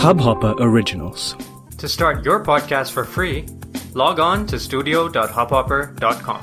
Hubhopper Originals. To start your podcast for free, log on to studio.hubhopper.com.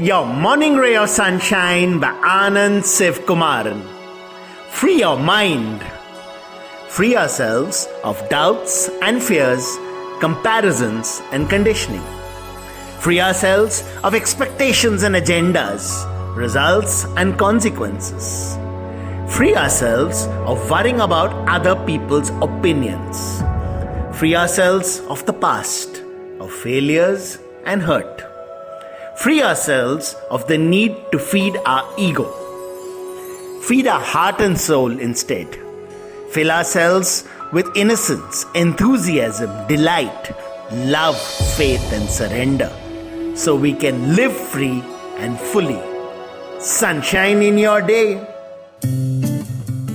Your morning ray of sunshine by Anand Sivakumaran. Free your mind. Free ourselves of doubts and fears, comparisons and conditioning. Free ourselves of expectations and agendas, results and consequences. Free ourselves of worrying about other people's opinions. Free ourselves of the past, of failures and hurt. Free ourselves of the need to feed our ego. Feed our heart and soul instead. Fill ourselves with innocence, enthusiasm, delight, love, faith, and surrender so we can live free and fully. Sunshine in your day.